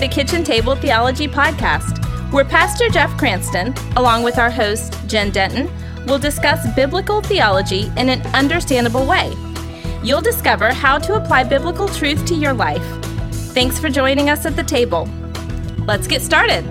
the Kitchen Table Theology Podcast, where Pastor Jeff Cranston, along with our host, Jen Denton, will discuss biblical theology in an understandable way. You'll discover how to apply biblical truth to your life. Thanks for joining us at the table. Let's get started.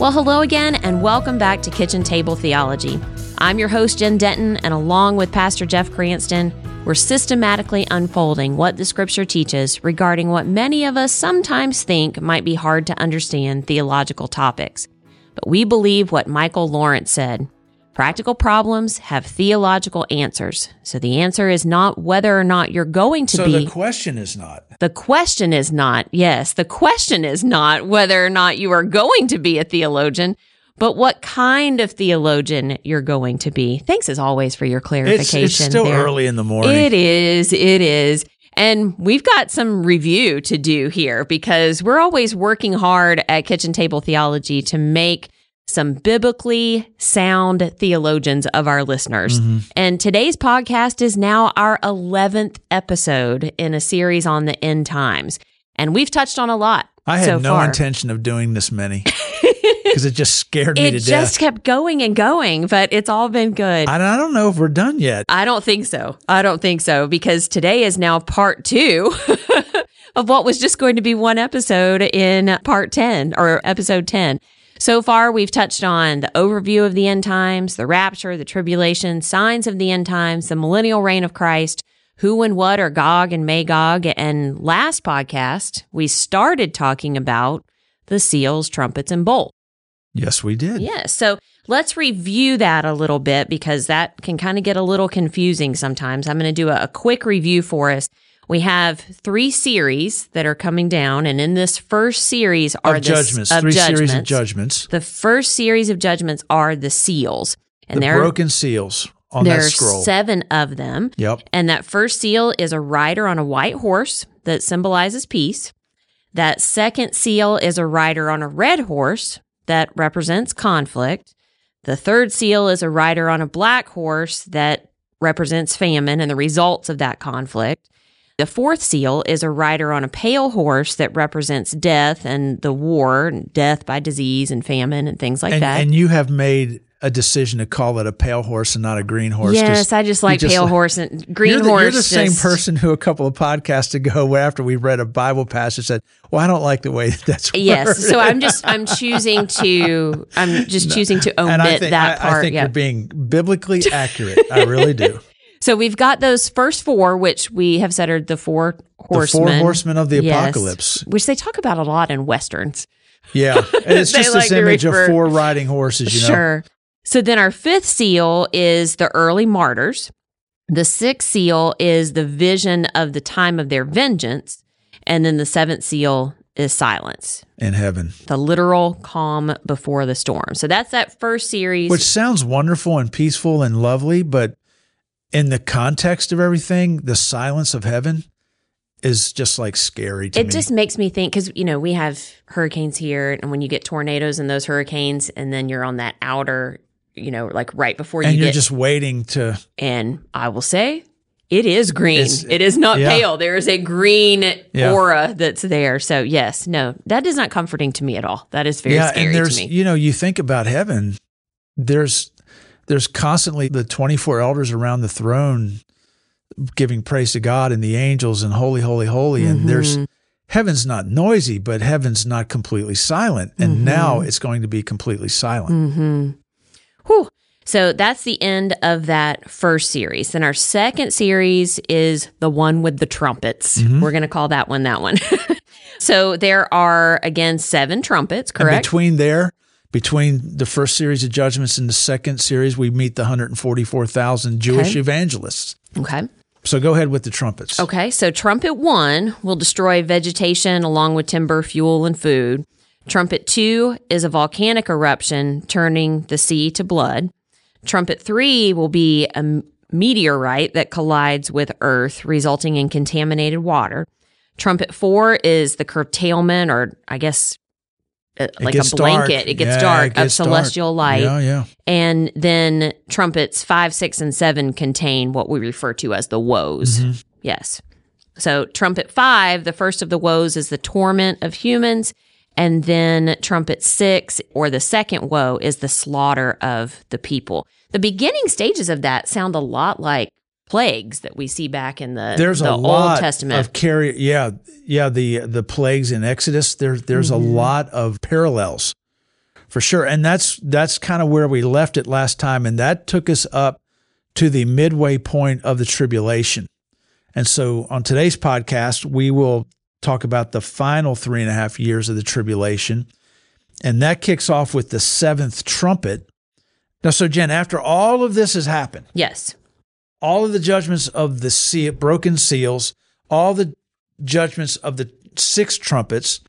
Well, hello again, and welcome back to Kitchen Table Theology. I'm your host, Jen Denton, and along with Pastor Jeff Cranston, we're systematically unfolding what the scripture teaches regarding what many of us sometimes think might be hard to understand theological topics. But we believe what Michael Lawrence said practical problems have theological answers. So the answer is not whether or not you're going to so be. So the question is not. The question is not, yes, the question is not whether or not you are going to be a theologian, but what kind of theologian you're going to be. Thanks as always for your It's, clarification. it's still there. early in the morning. It is. It is. And we've got some review to do here because we're always working hard at Kitchen Table Theology to make some biblically sound theologians of our listeners. Mm-hmm. And today's podcast is now our 11th episode in a series on the end times. And we've touched on a lot. I had so no far. intention of doing this many because it just scared me to death. It just kept going and going, but it's all been good. I, I don't know if we're done yet. I don't think so. I don't think so because today is now part two of what was just going to be one episode in part 10 or episode 10. So far, we've touched on the overview of the end times, the rapture, the tribulation, signs of the end times, the millennial reign of Christ, who and what are Gog and Magog. And last podcast, we started talking about the seals, trumpets, and bowl. Yes, we did. Yes. So let's review that a little bit because that can kind of get a little confusing sometimes. I'm going to do a, a quick review for us. We have three series that are coming down, and in this first series are Of the judgments, of three series of judgments. judgments. The first series of judgments are the seals, and the there broken seals on that scroll. seven of them. Yep. And that first seal is a rider on a white horse that symbolizes peace. That second seal is a rider on a red horse that represents conflict. The third seal is a rider on a black horse that represents famine and the results of that conflict. The fourth seal is a rider on a pale horse that represents death and the war, and death by disease and famine and things like and, that. and you have made a decision to call it a pale horse and not a green horse. yes, I just like just pale like- horse and green you're the, horse. You're the same person who a couple of podcasts ago, after we read a Bible passage, said, "Well, I don't like the way that that's Yes. So. I'm just I'm choosing to I'm just choosing to omit and I think, that part. I think yeah. you're being biblically accurate. I really do. So we've got those first four, which we have said are the four horsemen. The four horsemen of the Yes. apocalypse. which they talk about a lot in westerns. Yeah, and it's just like this image refer- of four riding horses. You know, Sure. So then our fifth seal is the early martyrs. The sixth seal is the vision of the time of their vengeance. And then the seventh seal is silence, in heaven, the literal calm before the storm. So that's that first series. which sounds wonderful and peaceful and lovely, but in the context of everything, the silence of heaven is just like scary to it me. just makes me think because you know we have hurricanes here and when you get tornadoes and those hurricanes and then you're on that outer you know like right before you and you're get just waiting to. and i will say it is green It's- it is not yeah. pale there is a green Yeah. aura that's there so yes no that is not comforting to me at all that is very yeah, scary and there's to me you know you think about heaven. There's there's constantly the 24 elders around the throne giving praise to God and the angels and holy, holy, holy. And there's Mhm. heaven's not noisy, but heaven's not completely silent. And Mhm. now it's going to be completely silent. Mm-hmm. Whew. So that's the end of that first series. Then our second series is the one with the trumpets. Mhm. We're going to call that one that one. so there are, again, seven trumpets, And correct? between there, between the first series of judgments and the second series, we meet the 144,000 Jewish Okay. evangelists. okay. So go ahead with the trumpets. Okay. So trumpet one will destroy vegetation along with timber, fuel, and food. Trumpet two is a volcanic eruption turning the sea to blood. Trumpet three will be a meteorite that collides with Earth, resulting in contaminated water. Trumpet four is the curtailment, or I guess uh, like a gets dark. blanket. It gets Yeah, dark it gets of dark. celestial light. Yeah, yeah. And then trumpets five, six, and seven contain what we refer to as the woes. Mm-hmm. Yes. So, trumpet five, the first of the woes is the torment of humans. And then trumpet six, or the second woe, is the slaughter of the people. The beginning stages of that sound a lot like plagues that we see back in the, There's the a lot Old Testament. of carry. Yeah, yeah. The the plagues in Exodus. There there's Mm-hmm. a lot of parallels, for sure. And that's that's kind of where we left it last time, and that took us up to the midway point of the tribulation. And so on today's podcast, we will talk about the final three and a half years of the tribulation, and that kicks off with the seventh trumpet. Now, so Jen, after all of this has happened yes. all of the judgments of the seal, broken seals, all the judgments of the six trumpets,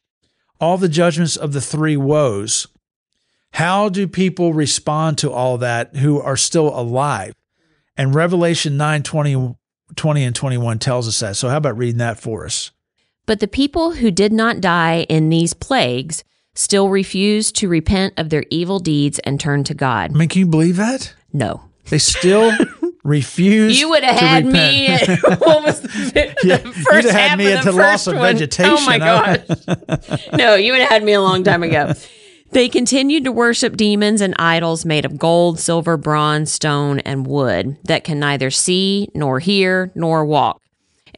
all the judgments of the three woes. How do people respond to all that who are still alive? And Revelation 9 20, 20 and 21 tells us that. So, how about reading that for us? But the people who did not die in these plagues still refused to repent of their evil deeds and turn to God. I mean, can you believe that? No. They still refuse. You would have had repent. me. At, what was the, Yeah, the you'd have had me at the the loss of one? vegetation. Oh my gosh! no, you would have had me a long time ago. They continued to worship demons and idols made of gold, silver, bronze, stone, and wood that can neither see, nor hear, nor walk.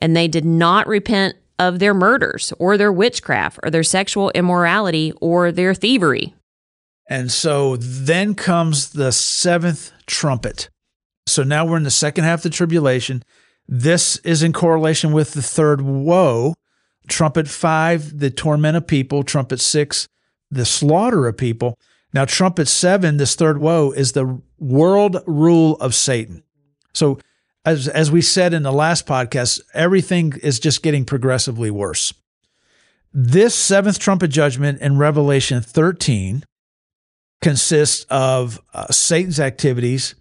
And they did not repent of their murders, or their witchcraft, or their sexual immorality, or their thievery. And so then comes the seventh trumpet. So now we're in the second half of the tribulation. This is in correlation with the third woe. Trumpet five, the torment of people. Trumpet six, the slaughter of people. Now, trumpet seven, this third woe, is the world rule of Satan. So, as, as we said in the last podcast, everything is just getting progressively worse. This seventh trumpet judgment in Revelation 13 consists of uh, Satan's activities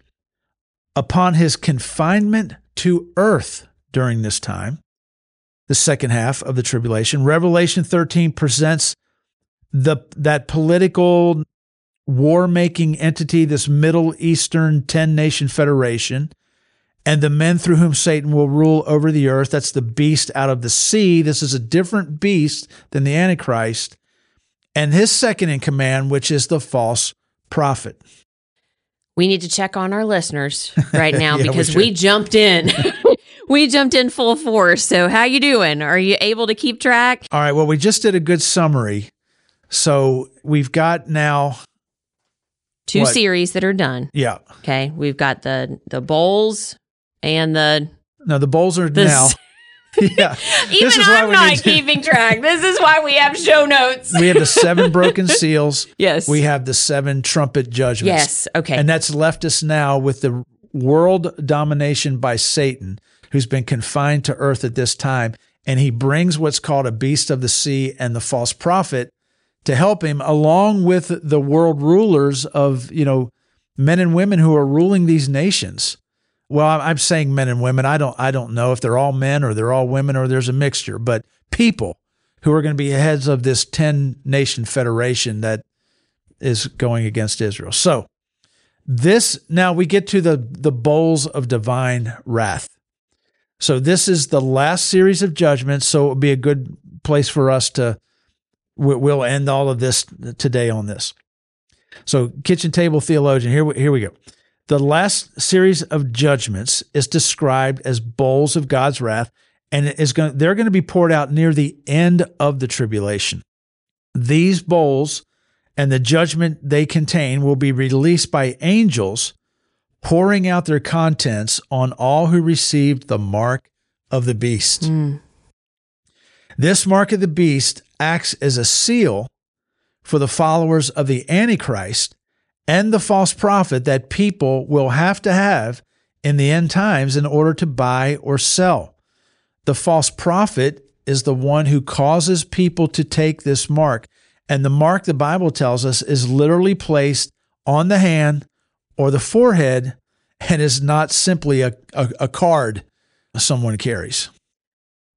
upon his confinement to earth during this time, the second half of the tribulation. Revelation 13 presents the that political war-making entity, this Middle Eastern 10-nation federation, and the men through whom Satan will rule over the earth. That's the beast out of the sea. This is a different beast than the Antichrist. And his second in command, which is the false prophet. We need to check on our listeners right now Yeah, because should. we jumped in. we jumped in full force. So how you doing? Are you able to keep track? All right. Well, we just did a good summary. So we've got now, Two What? series that are done. yeah. Okay. We've got the the bowls and the No, the bowls are the now. Yeah. Even I'm not to- keeping track. This is why we have show notes. We have the seven broken seals. Yes. We have the seven trumpet judgments. Yes. Okay. And that's left us now with the world domination by Satan, who's been confined to earth at this time. And he brings what's called a beast of the sea and the false prophet to help him, along with the world rulers of, you know, men and women who are ruling these nations. Well, I'm- saying men and women. I don't, I don't know if they're all men or they're all women or there's a mixture, but people who are going to be heads of this 10 nation federation that is going against Israel. So, this now we get to the the bowls of divine wrath. So this is the last series of judgments. So it would be a good place for us to we- we'll end all of this today on this. So kitchen table theologian here we, here we go. The last series of judgments is described as bowls of God's wrath and it is going they're going to be poured out near the end of the tribulation. These bowls and the judgment they contain will be released by angels pouring out their contents on all who received the mark of the beast. Mm. This mark of the beast acts as a seal for the followers of the Antichrist and the false prophet that people will have to have in the end times in order to buy or sell. The false prophet is the one who causes people to take this mark. And the mark, the Bible tells us, is literally placed on the hand or the forehead and is not simply a, a, a card someone carries.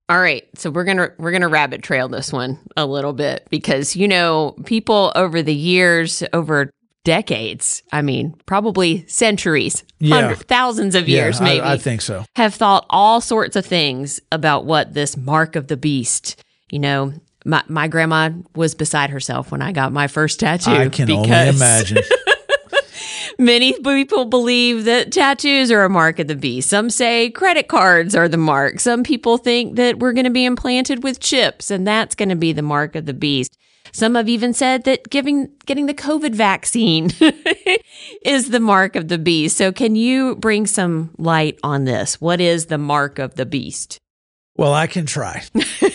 All right, so we're gonna we're gonna rabbit trail this one a little bit because you know people over the years, over decades. I mean, probably centuries, Yeah. hundreds, thousands of years, yeah, I- maybe. I, think so. have thought all sorts of things about what this mark of the beast, you know, my, my grandma was beside herself when I got my first tattoo. I can only imagine. Many people believe that tattoos are a mark of the beast. Some say credit cards are the mark. Some people think that we're going to be implanted with chips and that's going to be the mark of the beast. Some have even said that giving getting the COVID vaccine is the mark of the beast. So can you bring some light on this? What is the mark of the beast? Well, I can try.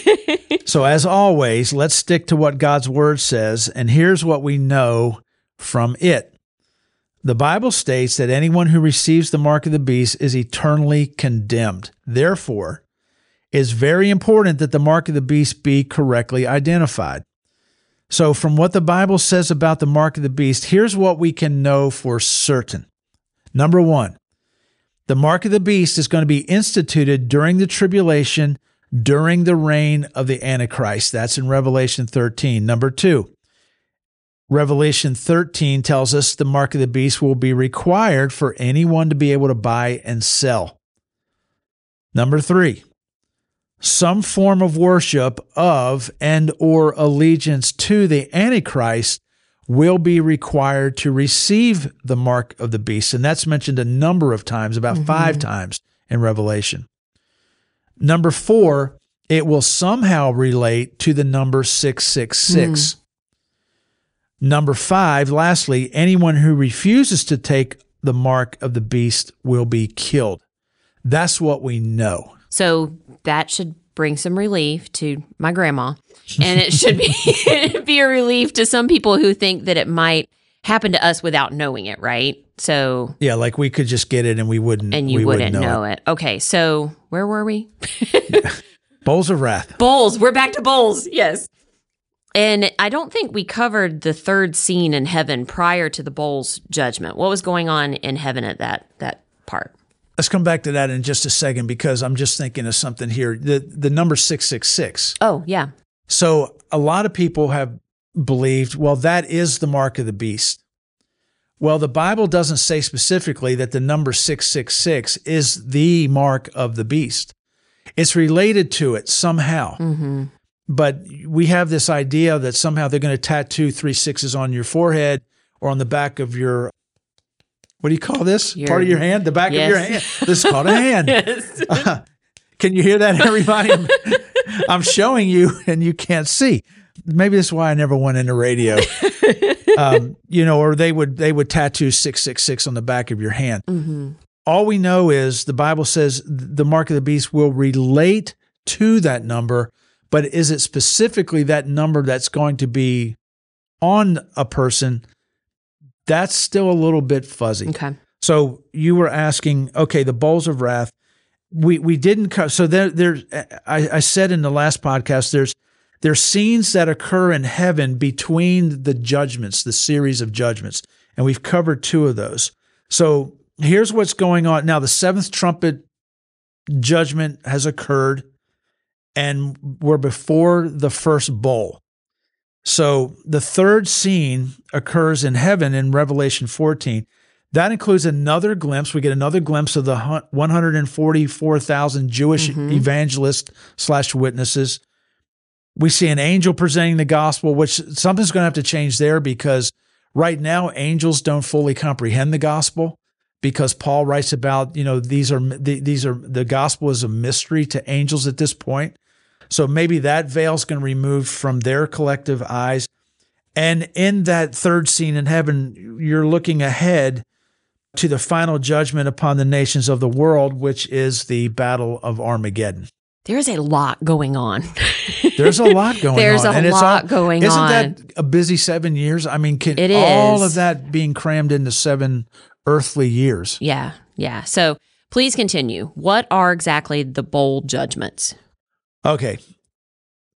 so, as always, let's stick to what God's word says. And here's what we know from it the Bible states that anyone who receives the mark of the beast is eternally condemned. Therefore, it's very important that the mark of the beast be correctly identified. So, from what the Bible says about the mark of the beast, here's what we can know for certain. Number one, the mark of the beast is going to be instituted during the tribulation, during the reign of the Antichrist. That's in Revelation 13. Number two, Revelation 13 tells us the mark of the beast will be required for anyone to be able to buy and sell. Number three, some form of worship of and or allegiance to the Antichrist will be required to receive the mark of the beast. And that's mentioned a number of times, about mm-hmm. five times in Revelation. Number four, it will somehow relate to the number 666. Hmm. Number five, lastly, anyone who refuses to take the mark of the beast will be killed. That's what we know. So that should bring some relief to my grandma. And it should be be a relief to some people who think that it might happen to us without knowing it, right? So Yeah, like we could just get it and we wouldn't and you we wouldn't, know, know it. Okay, so where were we? it. Bowls of wrath. Bowls. We're back to bowls. Yes. And I don't think we covered the third scene in heaven prior to the bowls judgment. What was going on in heaven at that that part? Let's come back to that in just a second because I'm just thinking of something here. The the number 666. Oh, yeah. So a lot of people have believed, well, that is the mark of the beast. Well, the Bible doesn't say specifically that the number 666 is the mark of the beast. It's related to it somehow. Mm-hmm. But we have this idea that somehow they're going to tattoo three sixes on your forehead or on the back of your, what do you call this? Your- Part of your hand? The back of your hand. This is called a hand. Yes. Can you hear that, everybody? I'm, I'm showing you and you can't see. Maybe that's why I never went into radio. Um, you know, or they would they would tattoo six six six on the back of your hand. mm-hmm. All we know is the Bible says the mark of the beast will relate to that number, but is it specifically that number that's going to be on a person? That's still a little bit fuzzy. Okay. So you were asking, okay, the bowls of wrath. We we didn't co- so there there's I, I said in the last podcast there's there's scenes that occur in heaven between the judgments, the series of judgments, and we've covered two of those. So here's what's going on now. The seventh trumpet judgment has occurred, and we're before the first bowl. So the third scene occurs in heaven in Revelation 14. That includes another glimpse. We get another glimpse of the 144,000 Jewish Mhm. evangelists slash witnesses. We see an angel presenting the gospel, which something's going to have to change there because right now angels don't fully comprehend the gospel because Paul writes about, you know, these are these are the gospel is a mystery to angels at this point. So maybe that veil's going to be removed from their collective eyes. And in that third scene in heaven, you're looking ahead to the final judgment upon the nations of the world, which is the battle of Armageddon. There's a lot going on. There's a lot going There's on. There's a it's lot all- going isn't on. that a busy seven years? I mean, can It all is. of that being crammed into seven earthly years? yeah. Yeah. So please continue. What are exactly the bowl judgments? Okay.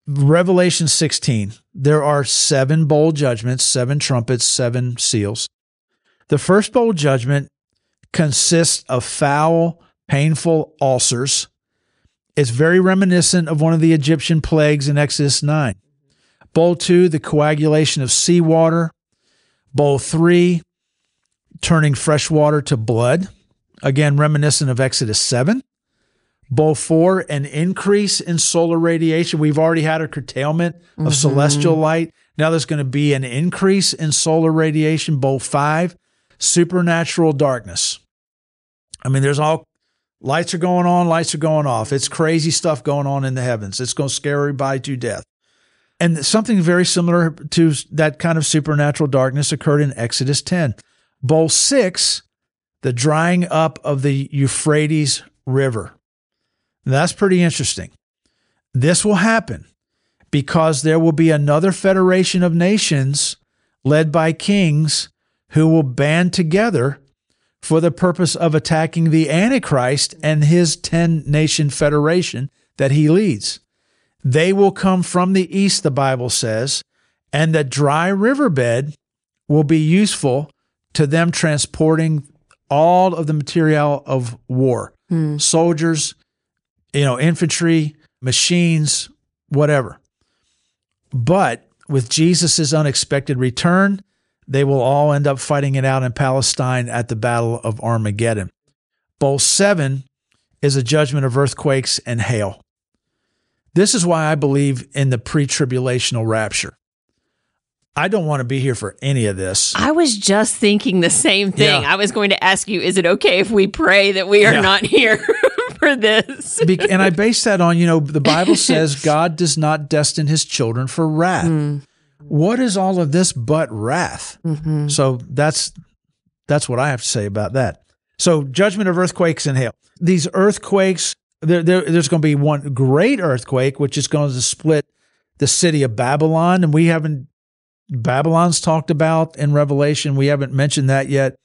Revelation 16. There are seven bowl judgments, seven trumpets, seven seals. The first bowl judgment consists of foul, painful ulcers. It's very reminiscent of one of the Egyptian plagues in Exodus 9. Bowl 2, the coagulation of seawater. Bowl three, turning fresh water to blood, again, reminiscent of Exodus 7. Bowl four, an increase in solar radiation. We've already had a curtailment of mm-hmm. celestial light. Now there's going to be an increase in solar radiation. Bowl five, supernatural darkness. I mean, there's all lights are going on, lights are going off. It's crazy stuff going on in the heavens. It's going to scare everybody to death. And something very similar to that kind of supernatural darkness occurred in Exodus 10. Bowl six, the drying up of the Euphrates River. That's pretty interesting. This will happen because there will be another federation of nations led by kings who will band together for the purpose of attacking the Antichrist and his 10 nation federation that he leads. They will come from the east, the Bible says, and the dry riverbed will be useful to them transporting all of the material of war hmm. soldiers, you know, infantry, machines, whatever. But with Jesus' unexpected return, they will all end up fighting it out in Palestine at the Battle of Armageddon. Bowl seven is a judgment of earthquakes and hail. This is why I believe in the pre tribulational rapture. I don't want to be here for any of this. I was just thinking the same thing. Yeah. I was going to ask you, is it okay if we pray that we are Yeah. not here for this? And I base that on, you know, the Bible says God does not destine his children for wrath. Hmm. What is all of this but wrath? Mm-hmm. So that's that's what I have to say about that. So judgment of earthquakes and hail. These earthquakes, there, there, there's going to be one great earthquake, which is going to split the city of Babylon, and we haven't Babylon's talked about in Revelation. We haven't mentioned that yet.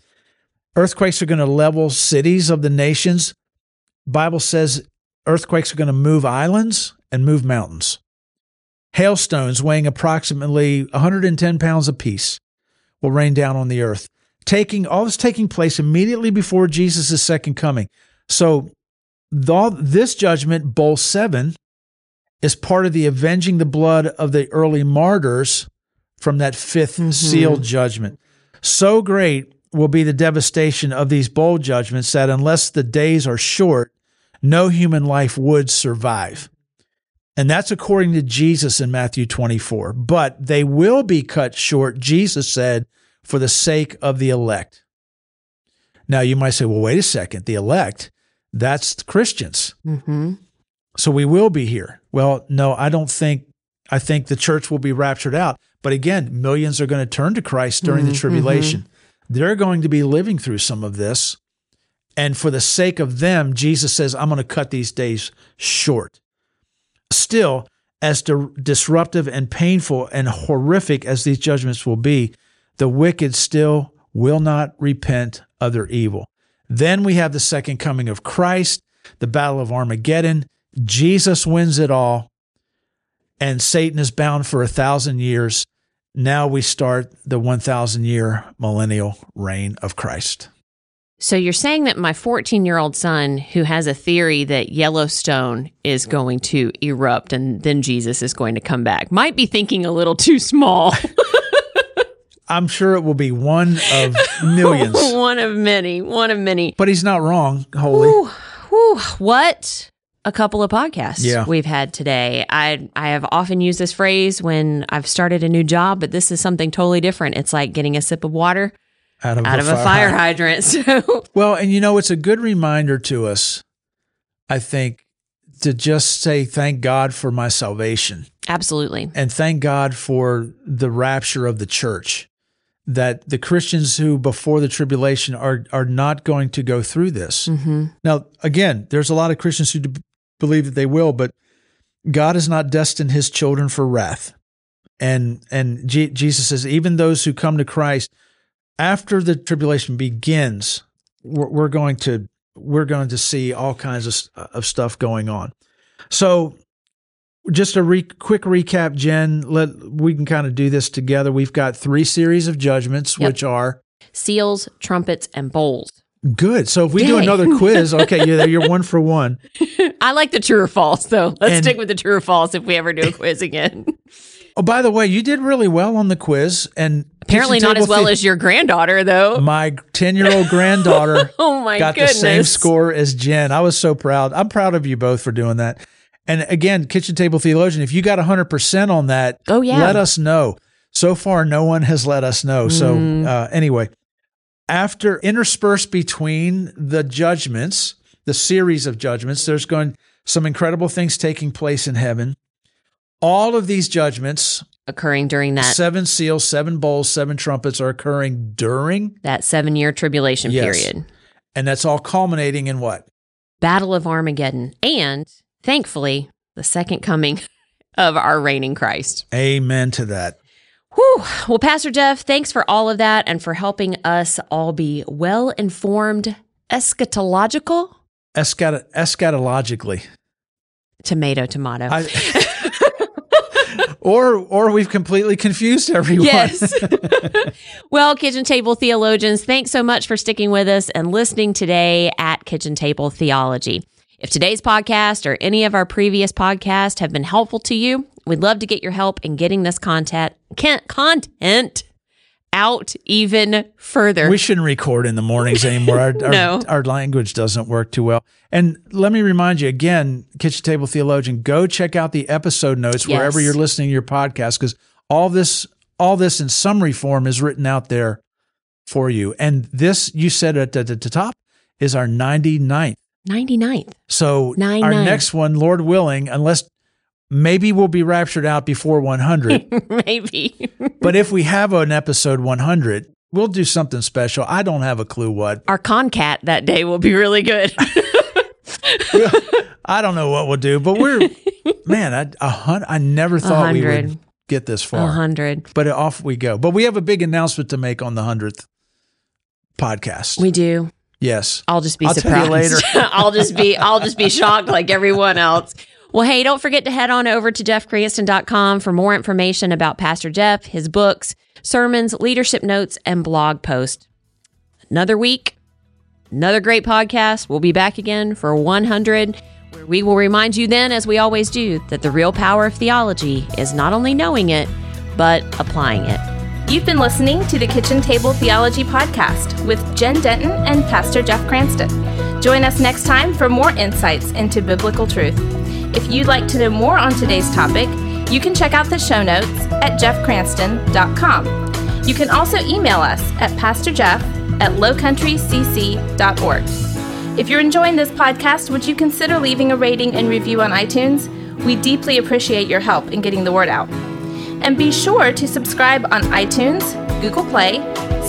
Earthquakes are going to level cities of the nations. Bible says earthquakes are going to move islands and move mountains. Hailstones weighing approximately 110 pounds apiece will rain down on the earth. Taking all this taking place immediately before Jesus' second coming. So all, this judgment, bowl seven, is part of the avenging the blood of the early martyrs from that 5th mm-hmm. seal judgment. So great will be the devastation of these bowl judgments that unless the days are short, no human life would survive. And that's according to Jesus in Matthew 24. But they will be cut short, Jesus said, for the sake of the elect. Now you might say, well, wait a second, the elect, that's Christians. Mm-hmm. So we will be here. Well, no, I don't think, I think the church will be raptured out. But again, millions are going to turn to Christ during the tribulation. They're going to be living through some of this. And for the sake of them, Jesus says, I'm going to cut these days short. Still, as di- disruptive and painful and horrific as these judgments will be, the wicked still will not repent of their evil. Then we have the second coming of Christ, the battle of Armageddon. Jesus wins it all, and Satan is bound for a thousand years. Now we start the 1,000 year millennial reign of Christ. So you're saying that my 14 year old son, who has a theory that Yellowstone is going to erupt and then Jesus is going to come back, might be thinking a little too small. I'm sure it will be one of millions, one of many, one of many. but he's not wrong, Holy. Whew, whew, what a couple of podcasts Yeah. we've had today. I I have often used this phrase when I've started a new job, but this is something totally different. It's like getting a sip of water Out of, out of a fire hydrant. So Well, and you know, it's a good reminder to us, I think, to just say, thank God for my salvation absolutely. and thank God for the rapture of the church. That the Christians who before the tribulation are are not going to go through this. hmm Now, again, there's a lot of Christians who d- believe that they will, but God has not destined His children for wrath, and and Je- Jesus says even those who come to Christ after the tribulation begins, we're, we're going to we're going to see all kinds of of stuff going on. So, just a re- quick recap, Jen. Let we can kind of do this together. We've got three series of judgments, Yep. which are Seals, trumpets, and bowls. good. So if we do another quiz, okay, you're, you're one for one. I like the true or false, though. Let's And- stick with the true or false if we ever do a quiz again. Oh, by the way, you did really well on the quiz, and Apparently not as well as your granddaughter, though. my ten-year-old granddaughter. oh my got goodness. the same score as Jen. I was so proud. I'm proud of you both for doing that. And again, Kitchen Table Theologian, if you got 100% on that, Oh, yeah. let us know. So far, no one has let us know. So, Mm. uh, anyway, after interspersed between the judgments, the series of judgments, there's going some incredible things taking place in heaven. All of these judgments, Occurring during that seven seals, seven bowls, seven trumpets, are occurring during, that seven year tribulation Yes. period. and that's all culminating in what? Battle of Armageddon. And thankfully, the second coming of our reigning Christ. Amen to that. Whew. Well, Pastor Jeff, thanks for all of that and for helping us all be well informed, eschatological, Eschat- eschatologically. tomato, tomato. I, or or we've completely confused everyone. Yes. well, Kitchen Table Theologians, thanks so much for sticking with us and listening today at Kitchen Table Theology. If today's podcast or any of our previous podcasts have been helpful to you, we'd love to get your help in getting this content content out even further. we shouldn't record in the mornings anymore. Our, our, No. our language doesn't work too well. And let me remind you again, Kitchen Table Theologian, go check out the episode notes Yes. wherever you're listening to your podcast because all this all this in summary form is written out there for you. And this you said at the, the top is our 99th 99th. So Nine, our nine. next one, Lord willing, unless maybe we'll be raptured out before 100, Maybe. but if we have an episode 100, we'll do something special. I don't have a clue what. Our concat that day will be really good. I don't know what we'll do, but we're man, I a hun- I never thought we would get this far. hundred. But off we go. But we have a big announcement to make on the 100th podcast. We do. yes. I'll just be I'll surprised. I'll just be I'll just be shocked like everyone else. Well, hey, don't forget to head on over to jeffcranston.com for more information about Pastor Jeff, his books, sermons, leadership notes, and blog posts. Another week, another great podcast. We'll be back again for 100, where we will remind you then, as we always do, that the real power of theology is not only knowing it, but applying it. You've been listening to the Kitchen Table Theology Podcast with Jen Denton and Pastor Jeff Cranston. Join us next time for more insights into biblical truth. If you'd like to know more on today's topic, you can check out the show notes at jeffcranston.com. You can also email us at pastorjeff at lowcountrycc.org. If you're enjoying this podcast, would you consider leaving a rating and review on iTunes? We deeply appreciate your help in getting the word out. And be sure to subscribe on iTunes, Google Play,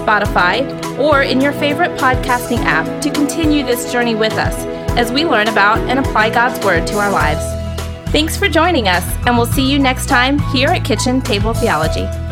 Spotify, or in your favorite podcasting app to continue this journey with us as we learn about and apply God's Word to our lives. Thanks for joining us, and we'll see you next time here at Kitchen Table Theology.